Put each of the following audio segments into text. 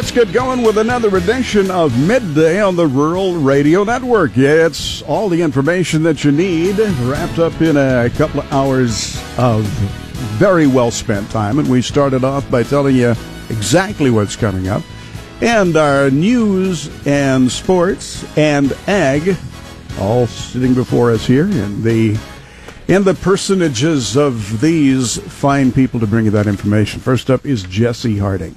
Let's get going with another edition of Midday on the Rural Radio Network. Yeah, it's all the information that you need wrapped up in a couple of hours of very well spent time. And we started off by telling you exactly what's coming up and our news and sports and ag all sitting before us here in the and the personages of these fine people to bring you that information. First up is Jesse Harding.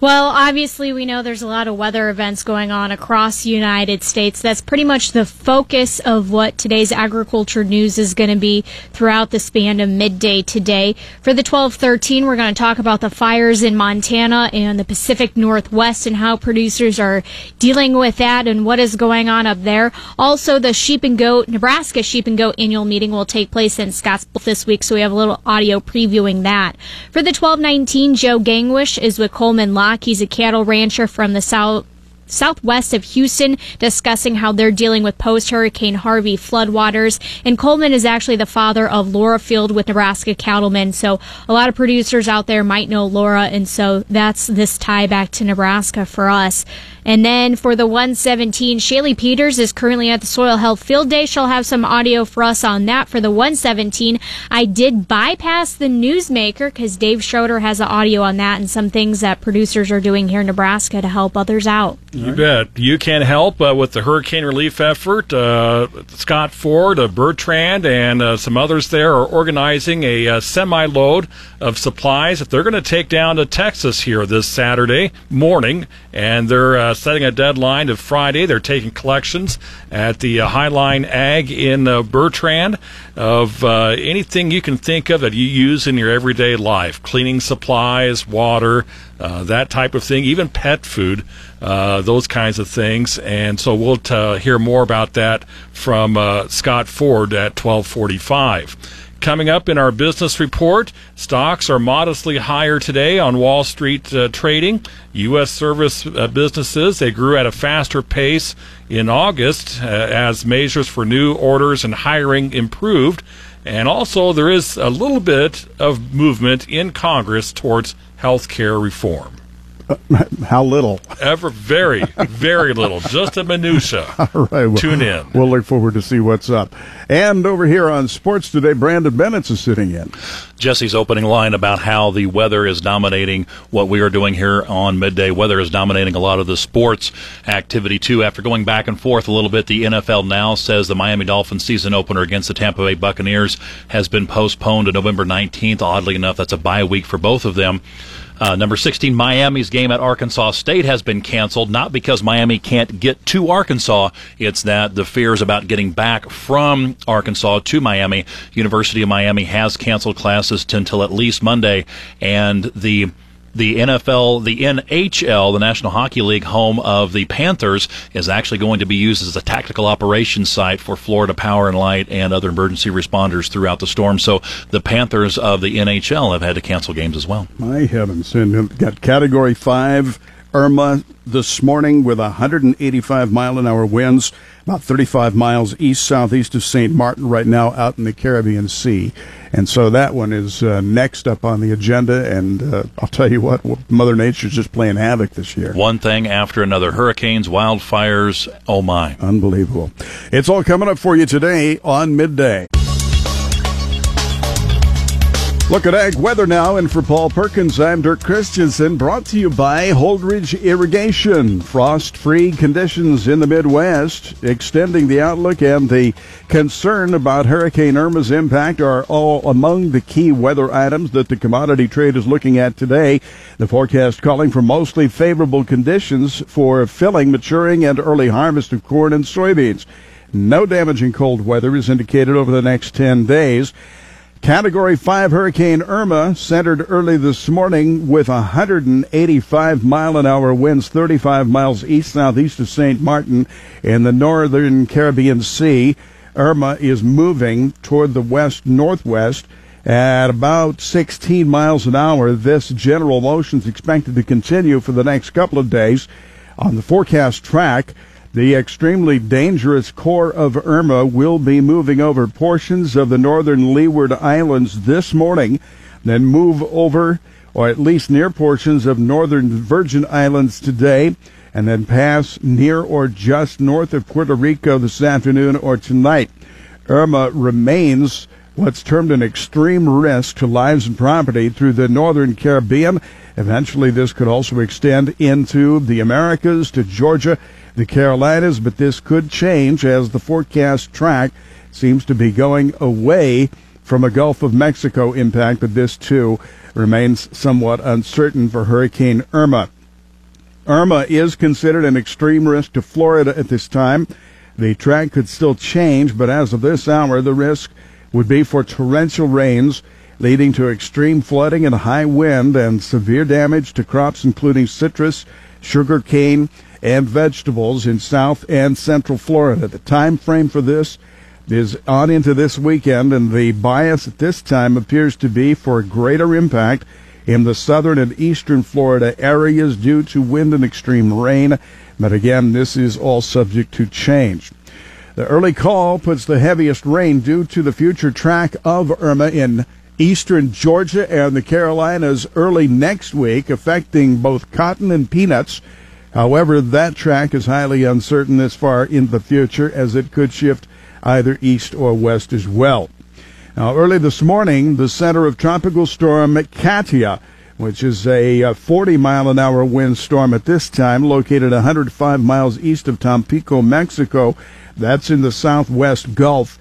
Well, obviously, we know there's a lot of weather events going on across the United States. That's pretty much the focus of what today's agriculture news is going to be throughout the span of midday today. For the 1213, we're going to talk about the fires in Montana and the Pacific Northwest and how producers are dealing with that and what is going on up there. Also, the sheep and goat, Nebraska sheep and goat annual meeting will take place in Scottsbluff this week, so we have a little audio previewing that. For the 1219, Joe Gangwish is with Coleman Locke He's a cattle rancher from the south southwest of Houston, discussing how they're dealing with post Hurricane Harvey floodwaters. And Coleman is actually the father of Laura Field with Nebraska Cattlemen. So a lot of producers out there might know Laura, and so that's this tie back to Nebraska for us. And then for the 117, Shaylee Peters is currently at the Soil Health Field Day. She'll have some audio for us on that. For the 117, I did bypass the newsmaker because Dave Schroeder has the audio on that and some things that producers are doing here in Nebraska to help others out. You bet. You can help uh, with the hurricane relief effort. Uh, Scott Ford, Bertrand, and uh, some others there are organizing a uh, semi load of supplies that they're going to take down to Texas here this Saturday morning. And they're uh, setting a deadline of Friday. They're taking collections at the uh, Highline Ag in uh, Bertrand of uh, anything you can think of that you use in your everyday life cleaning supplies, water, uh, that type of thing, even pet food, uh, those kinds of things. And so we'll t- hear more about that from Scott Ford at 1245. Coming up in our business report, stocks are modestly higher today on Wall Street uh, trading. U.S. service uh, businesses, they grew at a faster pace in August uh, as measures for new orders and hiring improved. And also, there is a little bit of movement in Congress towards health care reform. How little? Ever very, very little. Just a minutia. All right. Well, Tune in. We'll look forward to see what's up. And over here on sports today, Brandon Bennett is sitting in. Jesse's opening line about how the weather is dominating what we are doing here on midday. Weather is dominating a lot of the sports activity too. After going back and forth a little bit, the NFL now says the Miami Dolphins season opener against the Tampa Bay Buccaneers has been postponed to November 19th. Oddly enough, that's a bye week for both of them. Uh, number 16, Miami's game at Arkansas State has been canceled, not because Miami can't get to Arkansas. It's that the fears about getting back from Arkansas to Miami. University of Miami has canceled classes until at least Monday, and the the NFL, the NHL, the National Hockey League, home of the Panthers, is actually going to be used as a tactical operations site for Florida Power and Light and other emergency responders throughout the storm. So the Panthers of the NHL have had to cancel games as well. My heavens. And got Category 5 Irma this morning with 185 mile an hour winds, about 35 miles east southeast of St. Martin right now out in the Caribbean Sea. And so that one is uh, next up on the agenda. And uh, I'll tell you what, Mother Nature's just playing havoc this year. One thing after another hurricanes, wildfires, oh my. Unbelievable. It's all coming up for you today on midday. Look at ag weather now, and for Paul Perkins, I'm Dirk Christensen, brought to you by Holdrege Irrigation. Frost-free conditions in the Midwest, extending the outlook and the concern about Hurricane Irma's impact are all among the key weather items that the commodity trade is looking at today. The forecast calling for mostly favorable conditions for filling, maturing, and early harvest of corn and soybeans. No damaging cold weather is indicated over the next 10 days. Category 5 Hurricane Irma centered early this morning with 185 mile an hour winds 35 miles east southeast of St. Martin in the northern Caribbean Sea. Irma is moving toward the west northwest at about 16 miles an hour. This general motion is expected to continue for the next couple of days. On the forecast track, the extremely dangerous core of Irma will be moving over portions of the northern Leeward Islands this morning, then move over or at least near portions of northern Virgin Islands today, and then pass near or just north of Puerto Rico this afternoon or tonight. Irma remains what's termed an extreme risk to lives and property through the northern Caribbean. Eventually, this could also extend into the Americas to Georgia, the Carolinas, but this could change as the forecast track seems to be going away from a Gulf of Mexico impact, but this too remains somewhat uncertain for Hurricane Irma. Irma is considered an extreme risk to Florida at this time. The track could still change, but as of this hour, the risk would be for torrential rains leading to extreme flooding and high wind and severe damage to crops including citrus, sugar cane, and vegetables in south and central Florida. The time frame for this is on into this weekend, and the bias at this time appears to be for greater impact in the southern and eastern Florida areas due to wind and extreme rain. But again, this is all subject to change. The early call puts the heaviest rain due to the future track of Irma in eastern Georgia and the Carolinas early next week, affecting both cotton and peanuts. However, that track is highly uncertain this far in the future as it could shift either east or west as well. Now, early this morning, the center of Tropical Storm Katia, which is a 40 mile an hour wind storm at this time, located 105 miles east of Tampico, Mexico. That's in the southwest Gulf.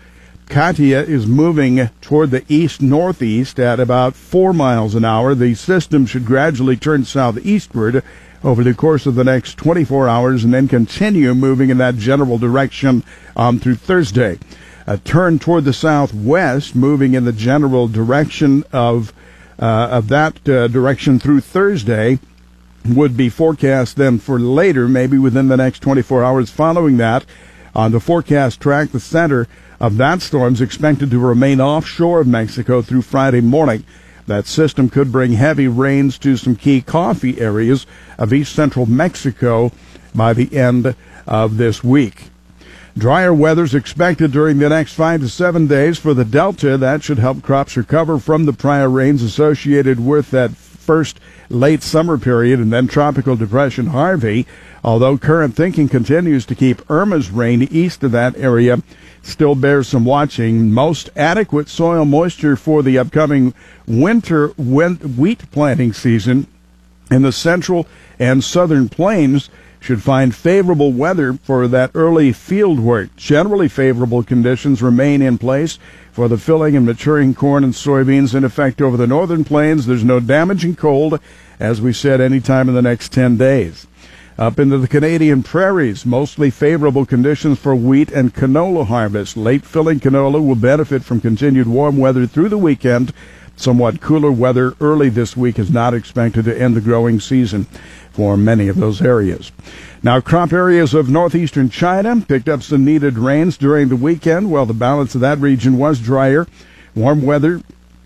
Katia is moving toward the east northeast at about 4 miles an hour. The system should gradually turn southeastward over the course of the next 24 hours and then continue moving in that general direction um, through Thursday. A turn toward the southwest, moving in the general direction of uh, of that uh, direction through Thursday, would be forecast then for later, maybe within the next 24 hours following that. On the forecast track, the center of that storm is expected to remain offshore of Mexico through Friday morning. That system could bring heavy rains to some key coffee areas of east central Mexico by the end of this week. Drier weather is expected during the next five to seven days for the Delta. That should help crops recover from the prior rains associated with that first late summer period and then tropical depression Harvey. Although current thinking continues to keep Irma's rain east of that area still bears some watching. Most adequate soil moisture for the upcoming winter wheat planting season in the central and southern plains should find favorable weather for that early field work. Generally favorable conditions remain in place for the filling and maturing corn and soybeans in effect over the northern plains. There's no damaging cold, as we said, any time in the next 10 days. Up into the Canadian prairies, mostly favorable conditions for wheat and canola harvest. Late filling canola will benefit from continued warm weather through the weekend. Somewhat cooler weather early this week is not expected to end the growing season for many of those areas. Now, crop areas of northeastern China picked up some needed rains during the weekend, while the balance of that region was drier. Warm weather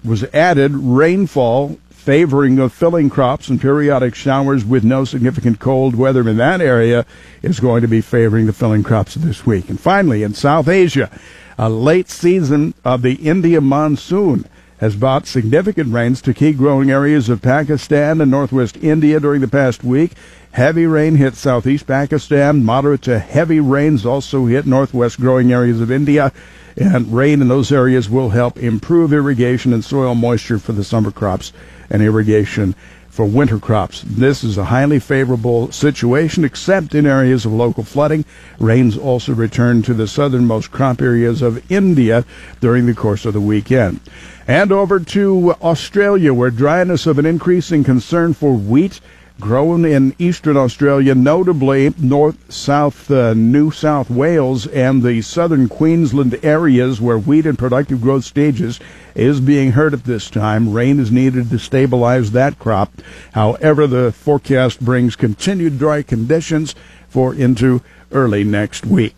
was added. Rainfall favoring of filling crops and periodic showers with no significant cold weather in that area is going to be favoring the filling crops this week. And finally, in South Asia, a late season of the India monsoon has brought significant rains to key growing areas of Pakistan and northwest India during the past week. Heavy rain hit southeast Pakistan. Moderate to heavy rains also hit northwest growing areas of India. And rain in those areas will help improve irrigation and soil moisture for the summer crops and irrigation for winter crops. This is a highly favorable situation, except in areas of local flooding. Rains also returned to the southernmost crop areas of India during the course of the weekend. And over to Australia, where dryness of an increasing concern for wheat grown in eastern Australia, notably north, south, uh, New South Wales, and the southern Queensland areas where wheat in productive growth stages is being hurt at this time. Rain is needed to stabilize that crop. However, the forecast brings continued dry conditions for into early next week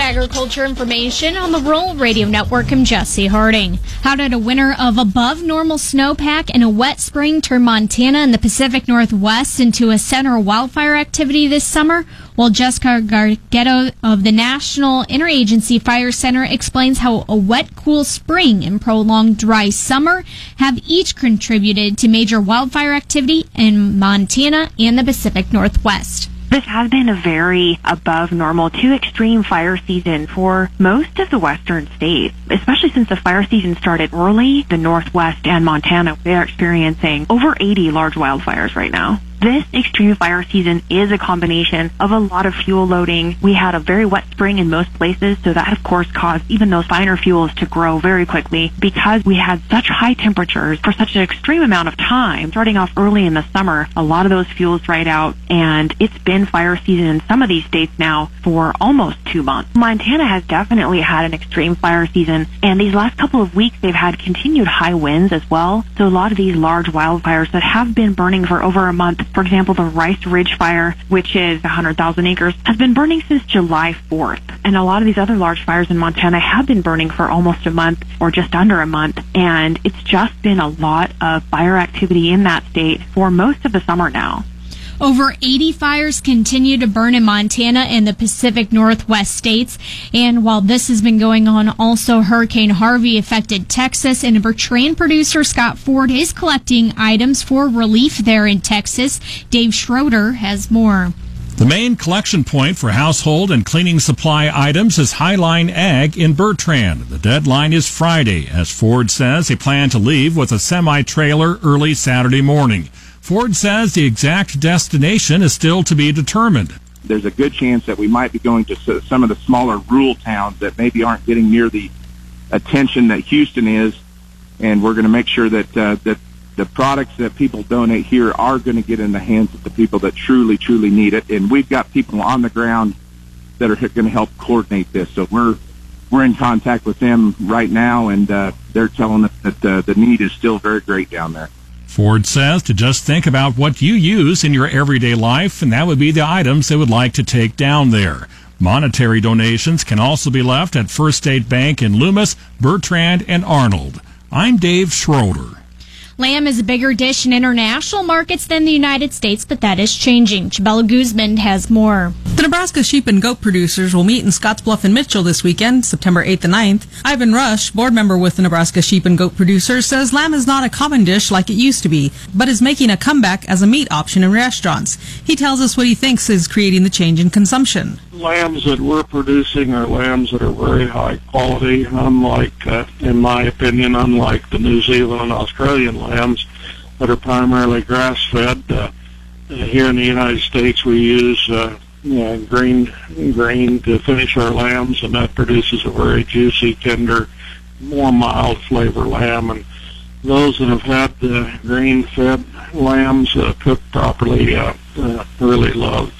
agriculture information on the Rural Radio Network. I'm Jesse Harding. How did a winter of above normal snowpack and a wet spring turn Montana and the Pacific Northwest into a center of wildfire activity this summer? Well, Jessica Gardetto of the National Interagency Fire Center explains how a wet, cool spring and prolonged dry summer have each contributed to major wildfire activity in Montana and the Pacific Northwest. This has been a very above normal to extreme fire season for most of the western states, especially since the fire season started early. The Northwest and Montana, they are experiencing over 80 large wildfires right now. This extreme fire season is a combination of a lot of fuel loading. We had a very wet spring in most places, so that of course caused even those finer fuels to grow very quickly because we had such high temperatures for such an extreme amount of time. Starting off early in the summer, a lot of those fuels dried out and it's been fire season in some of these states now for almost two months. Montana has definitely had an extreme fire season and these last couple of weeks they've had continued high winds as well. So a lot of these large wildfires that have been burning for over a month for example, the Rice Ridge Fire, which is 100,000 acres, has been burning since July 4th. And a lot of these other large fires in Montana have been burning for almost a month or just under a month. And it's just been a lot of fire activity in that state for most of the summer now. Over 80 fires continue to burn in Montana and the Pacific Northwest states. And while this has been going on, also Hurricane Harvey affected Texas and Bertrand producer Scott Ford is collecting items for relief there in Texas. Dave Schroeder has more. The main collection point for household and cleaning supply items is Highline Ag in Bertrand. The deadline is Friday. As Ford says, he plan to leave with a semi trailer early Saturday morning. Ford says the exact destination is still to be determined. There's a good chance that we might be going to some of the smaller rural towns that maybe aren't getting near the attention that Houston is, and we're going to make sure that uh, that the products that people donate here are going to get in the hands of the people that truly, truly need it. And we've got people on the ground that are going to help coordinate this. So we're we're in contact with them right now, and uh, they're telling us that uh, the need is still very great down there. Ford says to just think about what you use in your everyday life, and that would be the items they would like to take down there. Monetary donations can also be left at First State Bank in Loomis, Bertrand, and Arnold. I'm Dave Schroeder. Lamb is a bigger dish in international markets than the United States, but that is changing. Chabela Guzman has more. The Nebraska sheep and goat producers will meet in Scottsbluff and Mitchell this weekend, September 8th and 9th. Ivan Rush, board member with the Nebraska sheep and goat producers, says lamb is not a common dish like it used to be, but is making a comeback as a meat option in restaurants. He tells us what he thinks is creating the change in consumption lambs that we're producing are lambs that are very high quality, unlike, uh, in my opinion, unlike the New Zealand and Australian lambs that are primarily grass-fed. Uh, here in the United States, we use uh, you know, grain grain to finish our lambs, and that produces a very juicy, tender, more mild flavor lamb. And those that have had the grain-fed lambs uh, cooked properly uh, uh, really love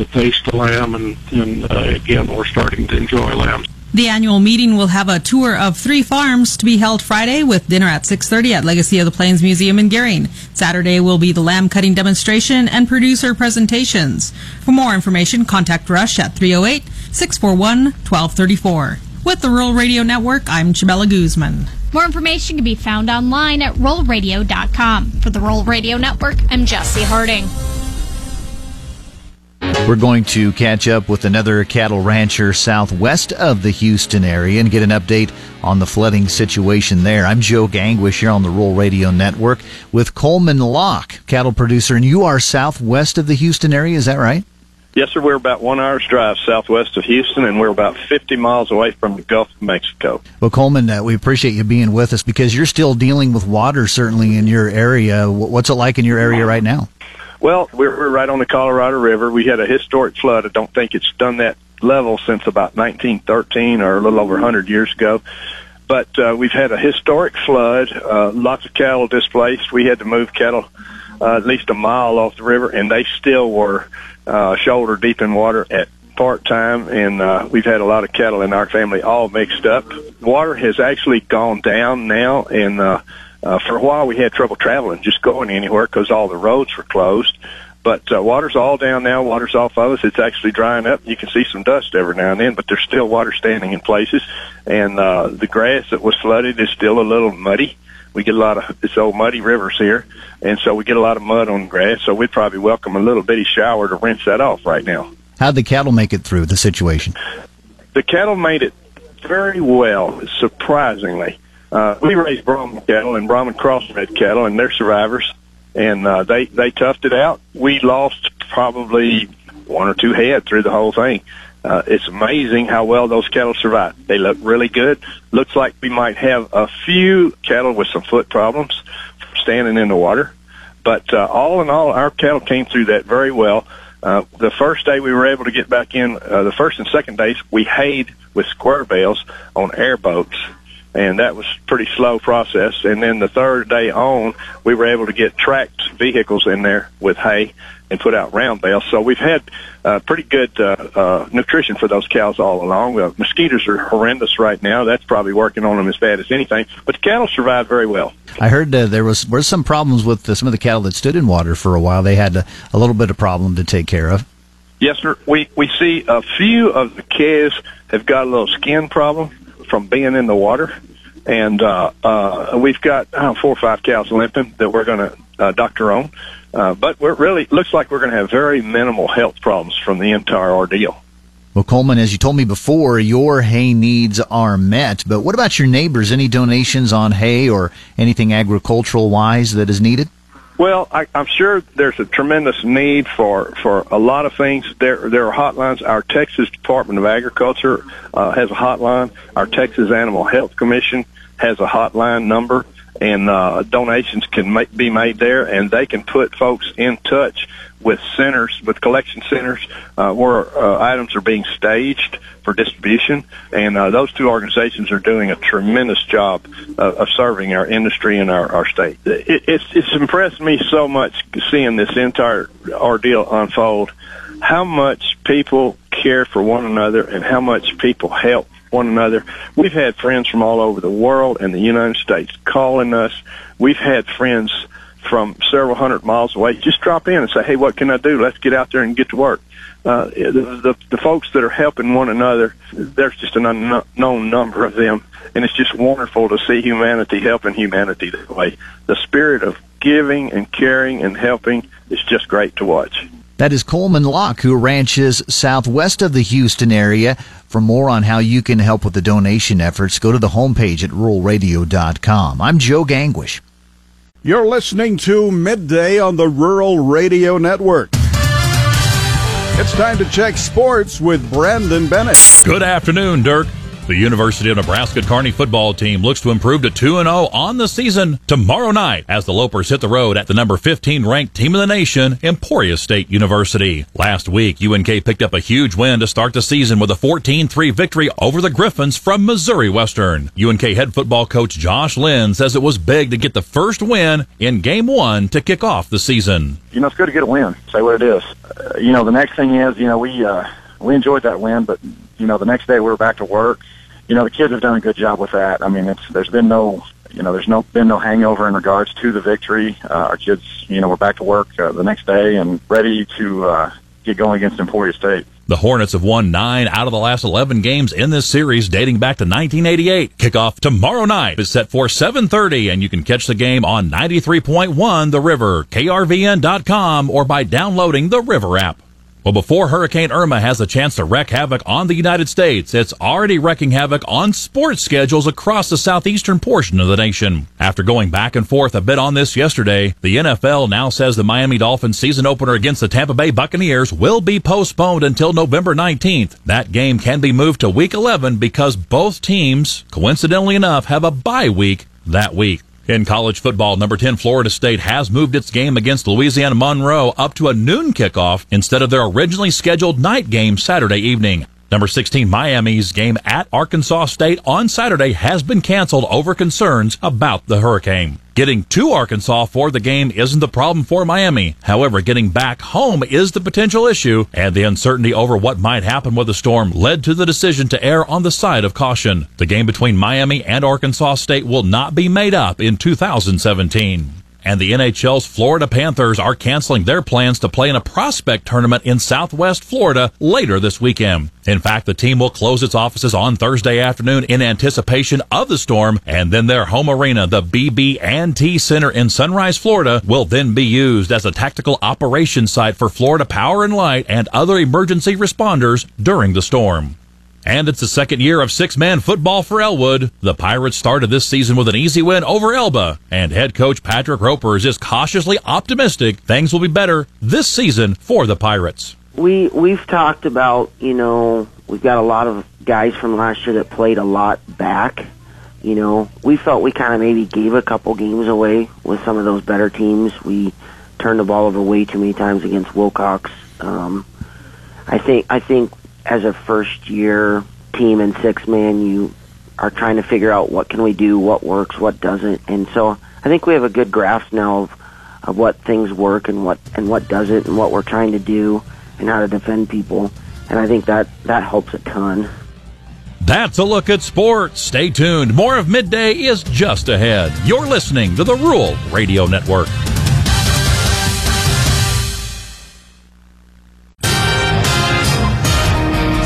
the taste of lamb, and, and uh, again, we're starting to enjoy lamb. The annual meeting will have a tour of three farms to be held Friday with dinner at 6:30 at Legacy of the Plains Museum in Gering. Saturday will be the lamb cutting demonstration and producer presentations. For more information, contact Rush at 308-641-1234. With the Rural Radio Network, I'm Chabela Guzman. More information can be found online at ruralradio.com. For the Rural Radio Network, I'm Jesse Harding. We're going to catch up with another cattle rancher southwest of the Houston area and get an update on the flooding situation there. I'm Joe Gangwish here on the Rural Radio Network with Coleman Locke, cattle producer, and you are southwest of the Houston area, is that right? Yes, sir. We're about one hour's drive southwest of Houston, and we're about 50 miles away from the Gulf of Mexico. Well, Coleman, uh, we appreciate you being with us because you're still dealing with water, certainly in your area. What's it like in your area right now? Well, we're, we're right on the Colorado River. We had a historic flood. I don't think it's done that level since about 1913 or a little over 100 years ago. But uh, we've had a historic flood, uh, lots of cattle displaced. We had to move cattle uh, at least a mile off the river, and they still were uh, shoulder deep in water at part time. And uh, we've had a lot of cattle in our family all mixed up. Water has actually gone down now, and uh, uh, for a while, we had trouble traveling, just going anywhere because all the roads were closed. But uh, water's all down now. Water's off of us. It's actually drying up. You can see some dust every now and then, but there's still water standing in places. And uh, the grass that was flooded is still a little muddy. We get a lot of it's old muddy rivers here, and so we get a lot of mud on grass. So we'd probably welcome a little bitty shower to rinse that off right now. How'd the cattle make it through the situation? The cattle made it very well, surprisingly. Uh, we raise Brahman cattle and Brahman crossbred cattle, and they're survivors and uh, they they toughed it out. We lost probably one or two head through the whole thing. Uh, it's amazing how well those cattle survived. They look really good. Looks like we might have a few cattle with some foot problems standing in the water, but uh, all in all, our cattle came through that very well. Uh, the first day we were able to get back in, uh, the first and second days we hayed with square bales on airboats and that was pretty slow process. And then the third day on, we were able to get tracked vehicles in there with hay and put out round bales. So we've had uh, pretty good uh, uh, nutrition for those cows all along. Uh, mosquitoes are horrendous right now. That's probably working on them as bad as anything. But the cattle survived very well. I heard uh, there was were some problems with uh, some of the cattle that stood in water for a while. They had a, a little bit of problem to take care of. Yes, sir. We we see a few of the calves have got a little skin problem from being in the water. And uh, uh, we've got uh, four or five cows limping that we're going to uh, doctor on. Uh, but we're really looks like we're going to have very minimal health problems from the entire ordeal. Well, Coleman, as you told me before, your hay needs are met. But what about your neighbors? Any donations on hay or anything agricultural wise that is needed? Well, I, I'm sure there's a tremendous need for, for a lot of things. There there are hotlines. Our Texas Department of Agriculture uh, has a hotline. Our Texas Animal Health Commission has a hotline number, and uh, donations can make, be made there, and they can put folks in touch with centers, with collection centers, uh, where uh, items are being staged for distribution. And uh, those two organizations are doing a tremendous job uh, of serving our industry and our, our state. It, it's, it's impressed me so much seeing this entire ordeal unfold, how much people care for one another and how much people help one another. We've had friends from all over the world and the United States calling us. We've had friends from several hundred miles away just drop in and say, "Hey, what can I do? Let's get out there and get to work." Uh, the, the the folks that are helping one another, there's just an unknown number of them, and it's just wonderful to see humanity helping humanity that way. The spirit of giving and caring and helping is just great to watch. That is Coleman Locke, who ranches southwest of the Houston area. For more on how you can help with the donation efforts, go to the homepage at ruralradio.com. I'm Joe Gangwish. You're listening to Midday on the Rural Radio Network. It's time to check sports with Brandon Bennett. Good afternoon, Dirk. The University of Nebraska Kearney football team looks to improve to 2 0 on the season tomorrow night as the Lopers hit the road at the number 15 ranked team in the nation, Emporia State University. Last week, UNK picked up a huge win to start the season with a 14 3 victory over the Griffins from Missouri Western. UNK head football coach Josh Lynn says it was big to get the first win in game one to kick off the season. You know, it's good to get a win, say what it is. Uh, you know, the next thing is, you know, we, uh, we enjoyed that win, but you know, the next day we were back to work you know, the kids have done a good job with that. I mean, it's there's been no, you know, there's no been no hangover in regards to the victory. Uh, our kids, you know, we're back to work uh, the next day and ready to uh, get going against Emporia State. The Hornets have won nine out of the last 11 games in this series dating back to 1988. Kickoff tomorrow night is set for 7.30 and you can catch the game on 93.1 The River, krvn.com or by downloading the River app. Well, before Hurricane Irma has a chance to wreak havoc on the United States, it's already wreaking havoc on sports schedules across the southeastern portion of the nation. After going back and forth a bit on this yesterday, the NFL now says the Miami Dolphins season opener against the Tampa Bay Buccaneers will be postponed until November 19th. That game can be moved to week 11 because both teams, coincidentally enough, have a bye week that week. In college football, number 10 Florida State has moved its game against Louisiana Monroe up to a noon kickoff instead of their originally scheduled night game Saturday evening. Number 16 Miami's game at Arkansas State on Saturday has been canceled over concerns about the hurricane. Getting to Arkansas for the game isn't the problem for Miami. However, getting back home is the potential issue, and the uncertainty over what might happen with the storm led to the decision to err on the side of caution. The game between Miami and Arkansas State will not be made up in 2017. And the NHL's Florida Panthers are canceling their plans to play in a prospect tournament in Southwest Florida later this weekend. In fact, the team will close its offices on Thursday afternoon in anticipation of the storm, and then their home arena, the BB&T Center in Sunrise, Florida, will then be used as a tactical operations site for Florida Power and Light and other emergency responders during the storm. And it's the second year of six man football for Elwood. The Pirates started this season with an easy win over Elba, and head coach Patrick Roper is just cautiously optimistic things will be better this season for the Pirates. We we've talked about, you know, we've got a lot of guys from last year that played a lot back. You know, we felt we kind of maybe gave a couple games away with some of those better teams. We turned the ball over way too many times against Wilcox. Um, I think I think as a first year team and six man, you are trying to figure out what can we do, what works, what doesn't, and so I think we have a good grasp now of of what things work and what and what doesn't, and what we're trying to do, and how to defend people, and I think that that helps a ton. That's a look at sports. Stay tuned. More of midday is just ahead. You're listening to the Rural Radio Network.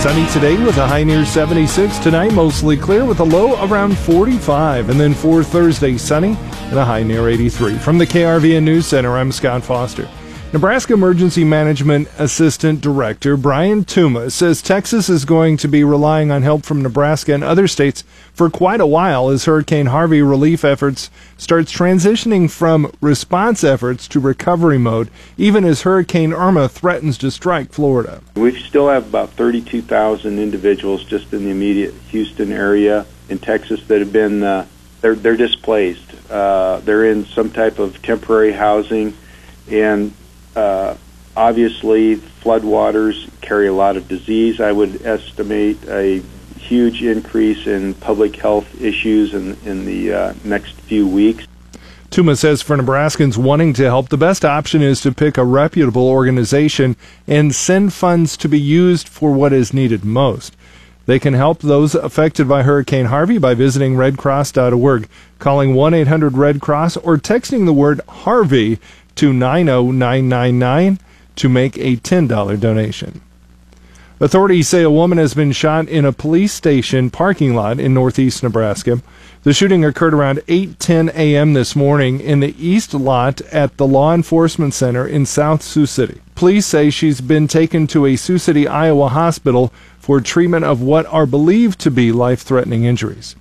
Sunny today with a high near 76. Tonight, mostly clear with a low around 45. And then for Thursday, sunny and a high near 83. From the KRVN News Center, I'm Scott Foster. Nebraska Emergency Management Assistant Director Brian Tuma says Texas is going to be relying on help from Nebraska and other states for quite a while as Hurricane Harvey relief efforts starts transitioning from response efforts to recovery mode, even as Hurricane Irma threatens to strike Florida. We still have about 32,000 individuals just in the immediate Houston area in Texas that have been uh, they're they're displaced. Uh, they're in some type of temporary housing, and uh, obviously, floodwaters carry a lot of disease. I would estimate a huge increase in public health issues in, in the uh, next few weeks. Tuma says for Nebraskans wanting to help, the best option is to pick a reputable organization and send funds to be used for what is needed most. They can help those affected by Hurricane Harvey by visiting redcross.org, calling 1 800 Red Cross, or texting the word Harvey to 90999 to make a $10 donation. Authorities say a woman has been shot in a police station parking lot in northeast Nebraska. The shooting occurred around 8:10 a.m. this morning in the east lot at the Law Enforcement Center in South Sioux City. Police say she's been taken to a Sioux City, Iowa hospital for treatment of what are believed to be life-threatening injuries.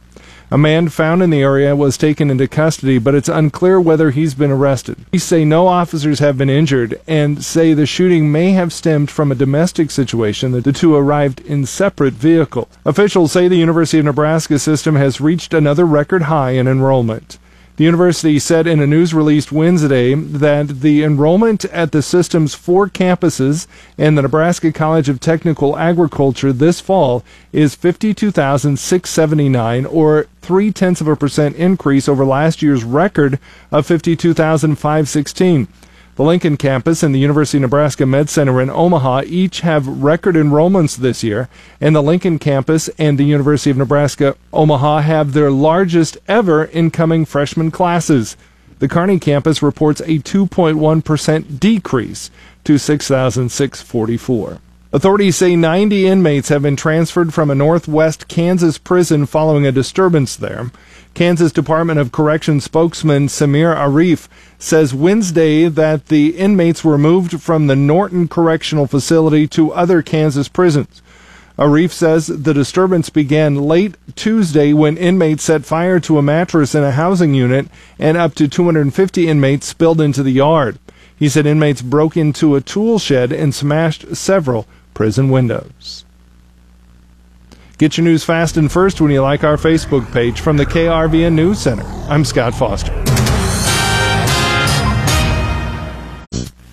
A man found in the area was taken into custody, but it's unclear whether he's been arrested. Police say no officers have been injured and say the shooting may have stemmed from a domestic situation. That the two arrived in separate vehicles. Officials say the University of Nebraska system has reached another record high in enrollment. The university said in a news release Wednesday that the enrollment at the system's four campuses and the Nebraska College of Technical Agriculture this fall is 52,679 or three tenths of a percent increase over last year's record of 52,516. The Lincoln campus and the University of Nebraska Med Center in Omaha each have record enrollments this year, and the Lincoln campus and the University of Nebraska Omaha have their largest ever incoming freshman classes. The Kearney campus reports a 2.1% decrease to 6,644. Authorities say 90 inmates have been transferred from a northwest Kansas prison following a disturbance there. Kansas Department of Corrections spokesman Samir Arif says Wednesday that the inmates were moved from the Norton Correctional Facility to other Kansas prisons. Arif says the disturbance began late Tuesday when inmates set fire to a mattress in a housing unit and up to 250 inmates spilled into the yard. He said inmates broke into a tool shed and smashed several prison windows. Get your news fast and first when you like our Facebook page from the KRVN News Center. I'm Scott Foster.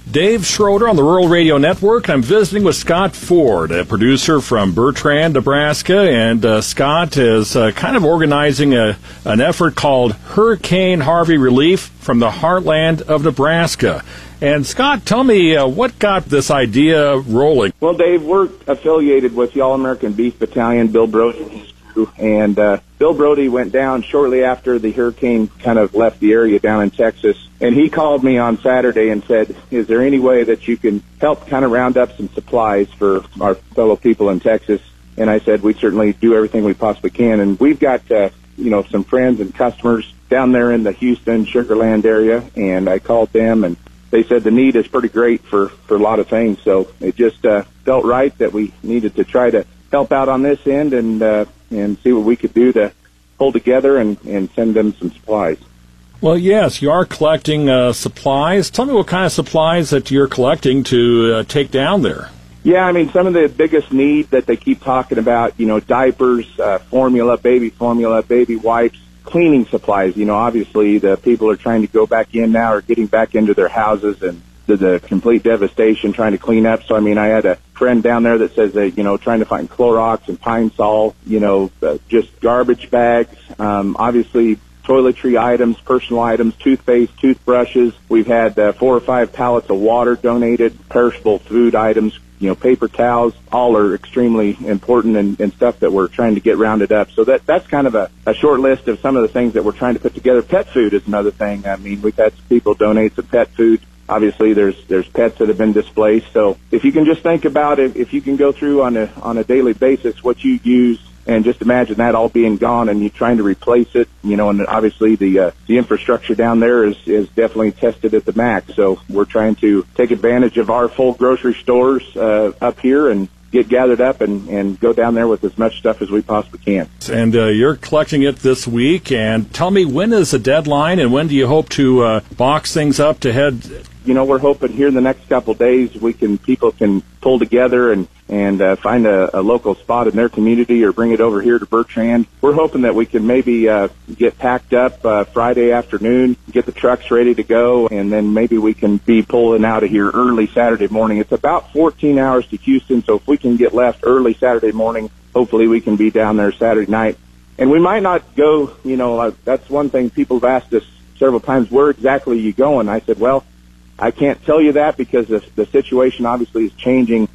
Dave Schroeder on the Rural Radio Network. I'm visiting with Scott Ford, a producer from Bertrand, Nebraska, and uh, Scott is uh, kind of organizing a, an effort called Hurricane Harvey Relief from the Heartland of Nebraska. And Scott, tell me uh, what got this idea rolling. Well, Dave, we're affiliated with the All American Beef Battalion, Bill Broadie and his crew, and uh, Bill Broadie went down shortly after the hurricane kind of left the area down in Texas. And he called me on Saturday and said, is there any way that you can help kind of round up some supplies for our fellow people in Texas? And I said, we certainly do everything we possibly can. And we've got, uh, you know, some friends and customers down there in the Houston, Sugarland area. And I called them and they said the need is pretty great for, for a lot of things. So it just, uh, felt right that we needed to try to help out on this end and, uh, and see what we could do to pull together and, and send them some supplies. Well, yes, you are collecting uh, supplies. Tell me what kind of supplies that you're collecting to uh, take down there. Yeah, I mean, some of the biggest need that they keep talking about, you know, diapers, uh, formula, baby formula, baby wipes, cleaning supplies. You know, obviously the people are trying to go back in now or getting back into their houses and the, the complete devastation trying to clean up. So, I mean, I had a friend down there that says that, you know, trying to find Clorox and Pine Sol, you know, uh, just garbage bags, um, obviously toiletry items, personal items, toothpaste, toothbrushes. We've had uh, four or five pallets of water donated, perishable food items, you know, paper towels, all are extremely important and, and stuff that we're trying to get rounded up. So that that's kind of a, a short list of some of the things that we're trying to put together. Pet food is another thing. I mean, we've had people donate some pet food obviously there's there's pets that have been displaced. So if you can just think about it, if you can go through on a on a daily basis what you use and just imagine that all being gone and you trying to replace it, you know, and obviously the uh, the infrastructure down there is is definitely tested at the max. So we're trying to take advantage of our full grocery stores uh, up here and get gathered up and, and go down there with as much stuff as we possibly can. And uh, you're collecting it this week. And tell me, when is the deadline and when do you hope to uh, box things up to head you know, we're hoping here in the next couple of days we can people can pull together and and uh, find a, a local spot in their community or bring it over here to Bertrand. We're hoping that we can maybe uh, get packed up uh, Friday afternoon, get the trucks ready to go, and then maybe we can be pulling out of here early Saturday morning. It's about 14 hours to Houston, so if we can get left early Saturday morning, hopefully we can be down there Saturday night. And we might not go, you know, uh, that's one thing people have asked us several times, where exactly are you going? I said, well, I can't tell you that because the, the situation obviously is changing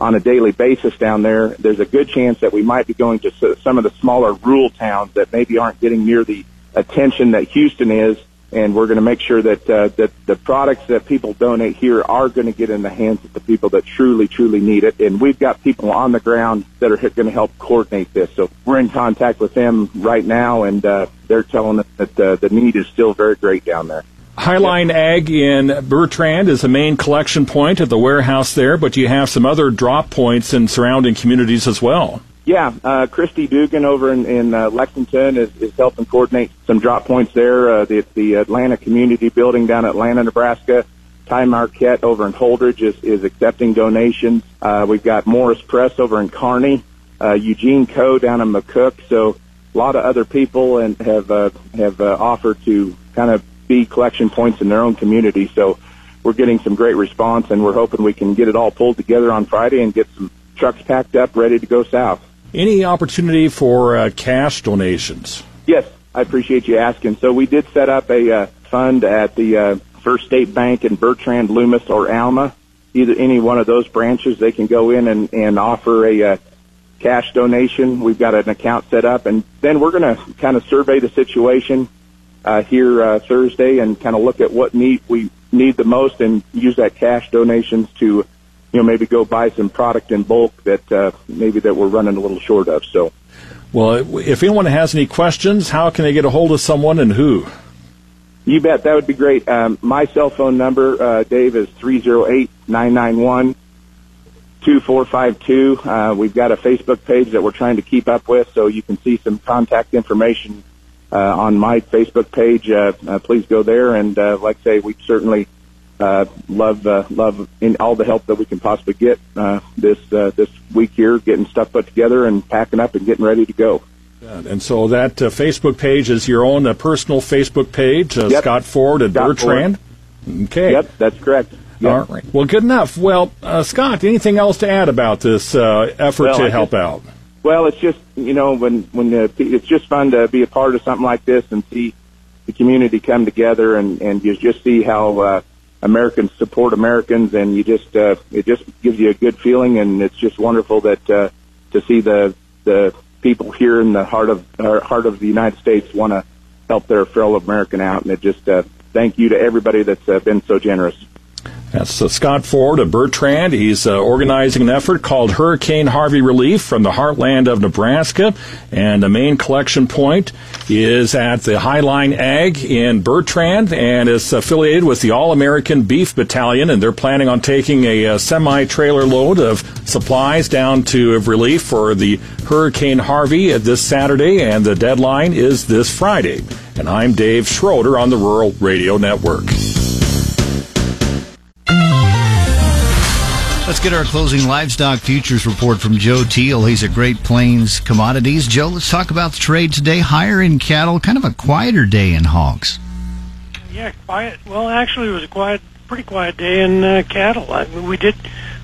on a daily basis down there. There's a good chance that we might be going to some of the smaller rural towns that maybe aren't getting near the attention that Houston is, and we're going to make sure that uh, that the products that people donate here are going to get in the hands of the people that truly, truly need it. And we've got people on the ground that are going to help coordinate this. So we're in contact with them right now, and uh, they're telling us that uh, the need is still very great down there. Highline Ag in Bertrand is the main collection point at the warehouse there, but you have some other drop points in surrounding communities as well. Yeah, uh, Christy Dugan over in, in uh, Lexington is, is helping coordinate some drop points there. Uh, the, the Atlanta Community Building down in Atlanta, Nebraska. Ty Marquette over in Holdrege is, is accepting donations. Uh, we've got Morris Press over in Kearney, uh, Eugene Co. down in McCook. So a lot of other people and have uh, have uh, offered to kind of be collection points in their own community. So we're getting some great response, and we're hoping we can get it all pulled together on Friday and get some trucks packed up, ready to go south. Any opportunity for uh, cash donations? Yes, I appreciate you asking. So we did set up a uh, fund at the uh, First State Bank in Bertrand, Loomis, or Alma. Either any one of those branches, they can go in and, and offer a uh, cash donation. We've got an account set up, and then we're going to kind of survey the situation uh, here uh, Thursday and kind of look at what need we need the most and use that cash donations to, you know, maybe go buy some product in bulk that uh, maybe that we're running a little short of. So, well, if anyone has any questions, how can they get a hold of someone and who? You bet. That would be great. Um, my cell phone number, uh, Dave, is three zero eight nine nine one two four five two. Uh, we've got a Facebook page that we're trying to keep up with, so you can see some contact information uh, on my Facebook page. Uh, uh, please go there. And uh, like I say, we certainly uh, love uh, love in all the help that we can possibly get uh, this uh, this week here, getting stuff put together and packing up and getting ready to go. And so that uh, Facebook page is your own uh, personal Facebook page, uh, Yep. Scott Ford at Scott Bertrand. Okay. Yep, that's correct. Yep. All right. Well, good enough. Well, uh, Scott, anything else to add about this uh, effort Well, to I help just- out? Well, it's just you know when when uh, it's just fun to be a part of something like this and see the community come together and and you just see how uh, Americans support Americans and you just uh, it just gives you a good feeling and it's just wonderful that uh, to see the the people here in the heart of uh, heart of the United States want to help their fellow American out, and it just uh, thank you to everybody that's uh, been so generous. That's uh, Scott Ford of Bertrand. He's uh, organizing an effort called Hurricane Harvey Relief from the heartland of Nebraska. And the main collection point is at the Highline Ag in Bertrand and is affiliated with the All American Beef Battalion. And they're planning on taking a, a semi trailer load of supplies down to relief for the Hurricane Harvey this Saturday. And the deadline is this Friday. And I'm Dave Schroeder on the Rural Radio Network. Let's get our closing livestock futures report from Joe Teal. He's at Great Plains Commodities. Joe, let's talk about the trade today. Higher in cattle, kind of a quieter day in hogs. Yeah, quiet. Well, actually, it was a quiet, pretty quiet day in uh, cattle. I mean, we did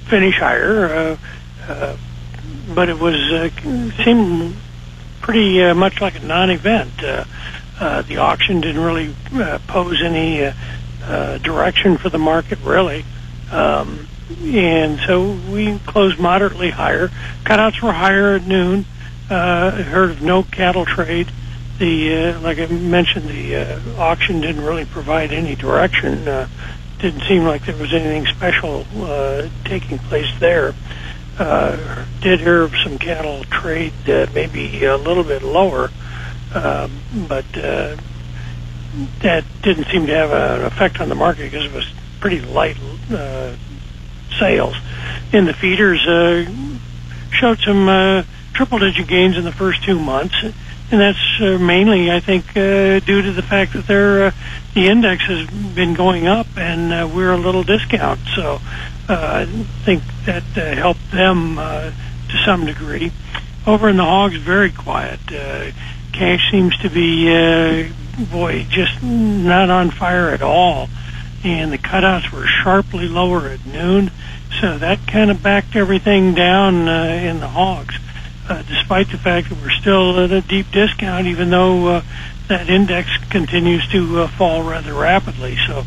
finish higher, uh, uh, but it was uh, seemed pretty uh, much like a non-event. Uh, the auction didn't really pose any direction for the market, really. Um, and so we closed moderately higher. Cutouts were higher at noon. Uh, heard of no cattle trade. The uh, like I mentioned, the uh, auction didn't really provide any direction. Uh, didn't seem like there was anything special uh, taking place there. Uh, did hear of some cattle trade, uh, maybe a little bit lower, uh, but uh, that didn't seem to have an effect on the market because it was pretty light uh, sales. And the feeders uh, showed some uh, triple-digit gains in the first two months, and that's uh, mainly, I think, uh, due to the fact that they're, uh, the index has been going up, and uh, we're a little discount. So uh, I think that uh, helped them uh, to some degree. Over in the hogs, very quiet. Uh, cash seems to be, uh, boy, just not on fire at all. And the cutouts were sharply lower at noon. So that kind of backed everything down uh, in the hogs, uh, despite the fact that we're still at a deep discount, even though uh, that index continues to uh, fall rather rapidly. So,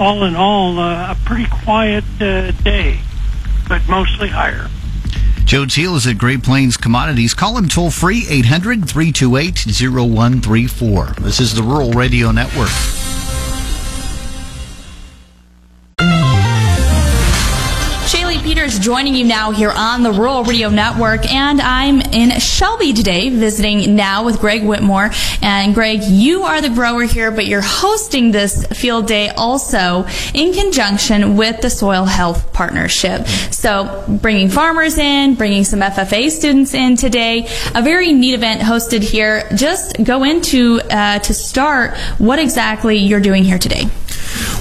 all in all, uh, a pretty quiet uh, day, but mostly higher. Joe Teal is at Great Plains Commodities. Call him toll free 800 328 0134. This is the Rural Radio Network. Joining you now here on the Rural Radio Network, and I'm in Shelby today visiting now with Greg Whitmore. And Greg, you are the grower here, but you're hosting this field day also in conjunction with the Soil Health Partnership. So bringing farmers in, bringing some FFA students in today, a very neat event hosted here. Just go into uh, to start what exactly you're doing here today.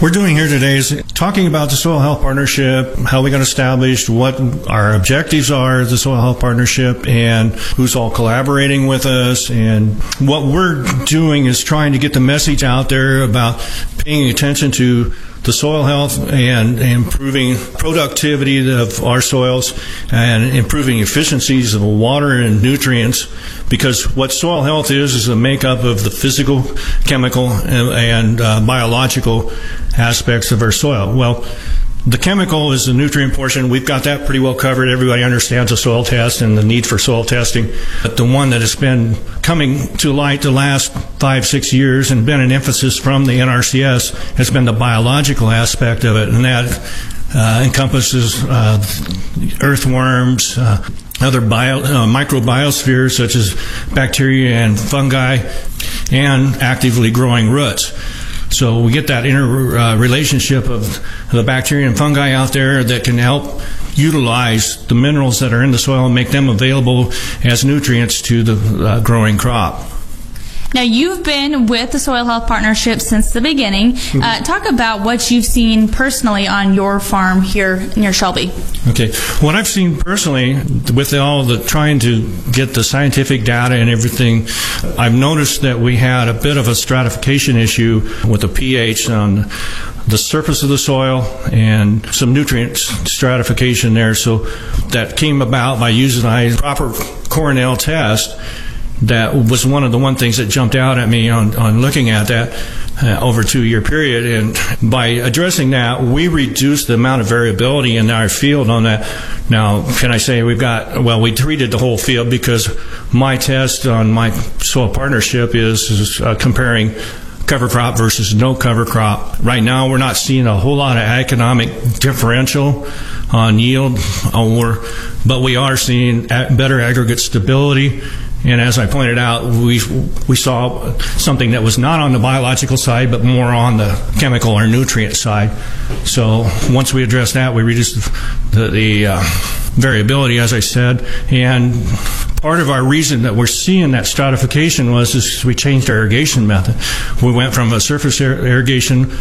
We're doing here today is talking about the Soil Health Partnership, how we got established, what our objectives are as the Soil Health Partnership, and who's all collaborating with us. And what we're doing is trying to get the message out there about paying attention to the soil health and improving productivity of our soils and improving efficiencies of water and nutrients because what soil health is is a makeup of the physical, chemical, and, and uh, biological aspects of our soil. Well, the chemical is the nutrient portion. We've got that pretty well covered. Everybody understands the soil test and the need for soil testing. But the one that has been coming to light the last five, six years and been an emphasis from the NRCS has been the biological aspect of it. And that uh, encompasses uh, earthworms, uh, other bio, uh, microbiospheres such as bacteria and fungi, and actively growing roots. So we get that inner uh, relationship of the bacteria and fungi out there that can help utilize the minerals that are in the soil and make them available as nutrients to the uh, growing crop. Now, you've been with the Soil Health Partnership since the beginning. Uh, talk about what you've seen personally on your farm here near Shelby. Okay, what I've seen personally with all the trying to get the scientific data and everything, I've noticed that we had a bit of a stratification issue with the pH on the surface of the soil and some nutrient stratification there. So that came about by using a proper Cornell test that was one of the one things that jumped out at me on, on looking at that uh, over two year period. And by addressing that, we reduced the amount of variability in our field on that. Now, can I say we've got, well, we treated the whole field because my test on my soil partnership is, is uh, comparing cover crop versus no cover crop. Right now, we're not seeing a whole lot of economic differential on yield, or, but we are seeing better aggregate stability and as I pointed out, we we saw something that was not on the biological side, but more on the chemical or nutrient side. So once we addressed that, we reduced the, the uh, variability, as I said, and part of our reason that we're seeing that stratification was is we changed our irrigation method. We went from a surface irrigation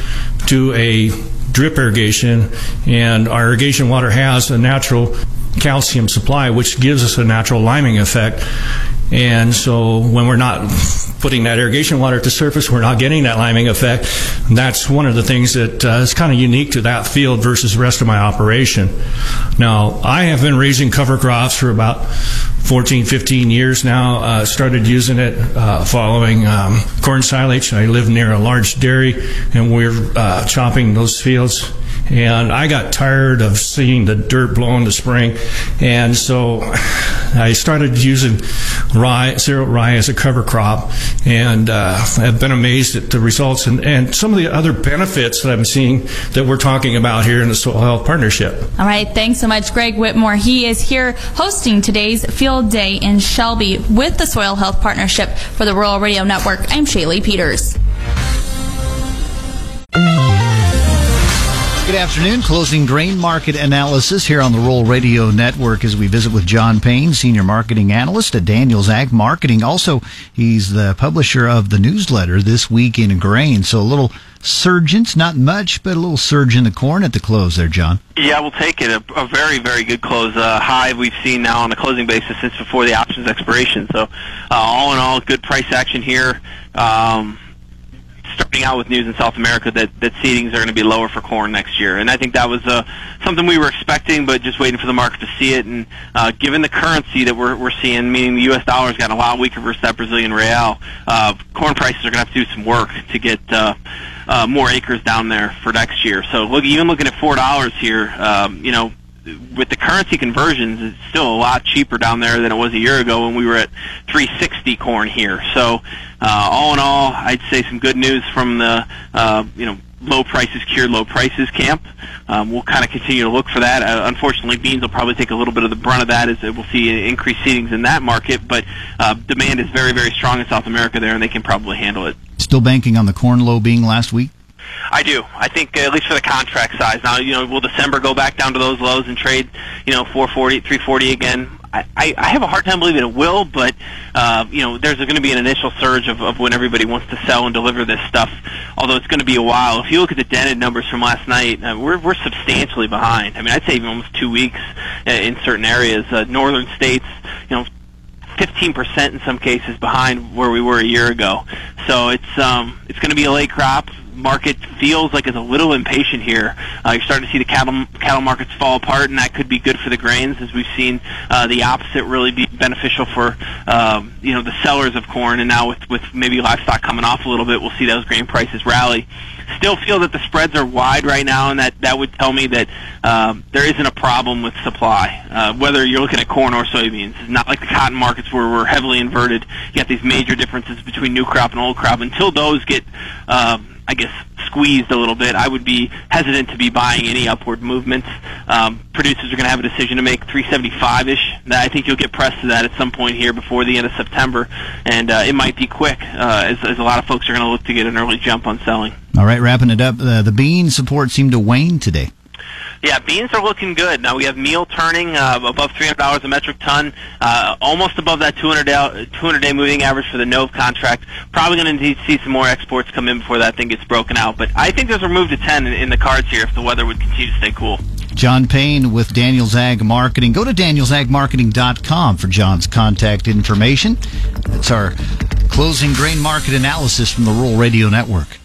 to a drip irrigation, and our irrigation water has a natural calcium supply, which gives us a natural liming effect. And so when we're not putting that irrigation water at the surface, we're not getting that liming effect. That's one of the things that uh, is kind of unique to that field versus the rest of my operation. Now, I have been raising cover crops for about 14, 15 years now. Uh, started using it uh, following um, corn silage. I live near a large dairy, and we're uh, chopping those fields and I got tired of seeing the dirt blow in the spring, and so I started using rye, cereal rye as a cover crop, and uh, I've been amazed at the results and, and some of the other benefits that I'm seeing that we're talking about here in the Soil Health Partnership. All right, thanks so much, Greg Whitmore. He is here hosting today's Field Day in Shelby with the Soil Health Partnership for the Rural Radio Network. I'm Shaylee Peters. Good afternoon. Closing grain market analysis here on the Rural Radio Network as we visit with John Payne, Senior Marketing Analyst at Daniels Ag Marketing. Also, he's the publisher of the newsletter This Week in Grain. So a little surgence, not much, but a little surge in the corn at the close there, John. Yeah, we'll take it. A, a very, very good close. Uh, high we've seen now on a closing basis since before the options expiration. So, uh, all in all, good price action here. Um, starting out with news in South America that that seedings are going to be lower for corn next year, and I think that was uh, something we were expecting, but just waiting for the market to see it. And uh, given the currency that we're we're seeing, meaning the U.S. dollar's got a lot weaker versus that Brazilian real, uh, corn prices are going to have to do some work to get. Uh, uh, more acres down there for next year. So look, even looking at four dollars here, um, you know, with the currency conversions, it's still a lot cheaper down there than it was a year ago when we were at 360 corn here. So, uh, all in all, I'd say some good news from the, uh, you know, low prices cured low prices camp. Um, we'll kind of continue to look for that. Uh, unfortunately, beans will probably take a little bit of the brunt of that as we'll see increased seedings in that market. But uh, demand is very, very strong in South America there, and they can probably handle it. Still banking on the corn low being last week? I do. I think uh, at least for the contract size. Now, you know, will December go back down to those lows and trade, you know, 440, 340 again? I, I have a hard time believing it will, but uh, you know, there's going to be an initial surge of, of when everybody wants to sell and deliver this stuff. Although it's going to be a while. If you look at the dented numbers from last night, uh, we're we're substantially behind. I mean, I'd say even almost two weeks uh, in certain areas. Uh, northern states, you know, 15% in some cases behind where we were a year ago. So it's um, it's going to be a late crop market feels like it's a little impatient here. Uh, you're starting to see the cattle cattle markets fall apart, and that could be good for the grains, as we've seen uh, the opposite really be beneficial for um, you know the sellers of corn. And now with with maybe livestock coming off a little bit, we'll see those grain prices rally. Still feel that the spreads are wide right now, and that that would tell me that um, there isn't a problem with supply. Uh, whether you're looking at corn or soybeans, it's not like the cotton markets where we're heavily inverted. You got these major differences between new crop and old crop. Until those get um, I guess, squeezed a little bit, I would be hesitant to be buying any upward movements. Um, producers are going to have a decision to make 375-ish. I think you'll get pressed to that at some point here before the end of September, and uh, it might be quick, uh, as, as a lot of folks are going to look to get an early jump on selling. All right, wrapping it up, uh, the bean support seemed to wane today. Yeah, beans are looking good. Now we have meal turning uh, above $300 a metric ton, uh, almost above that 200 day, 200 day moving average for the NOVE contract. Probably going to see some more exports come in before that thing gets broken out. But I think there's a move to 10 in, in the cards here if the weather would continue to stay cool. John Payne with Daniels Ag Marketing. Go to danielsagmarketing.com for John's contact information. That's our closing grain market analysis from the Rural Radio Network.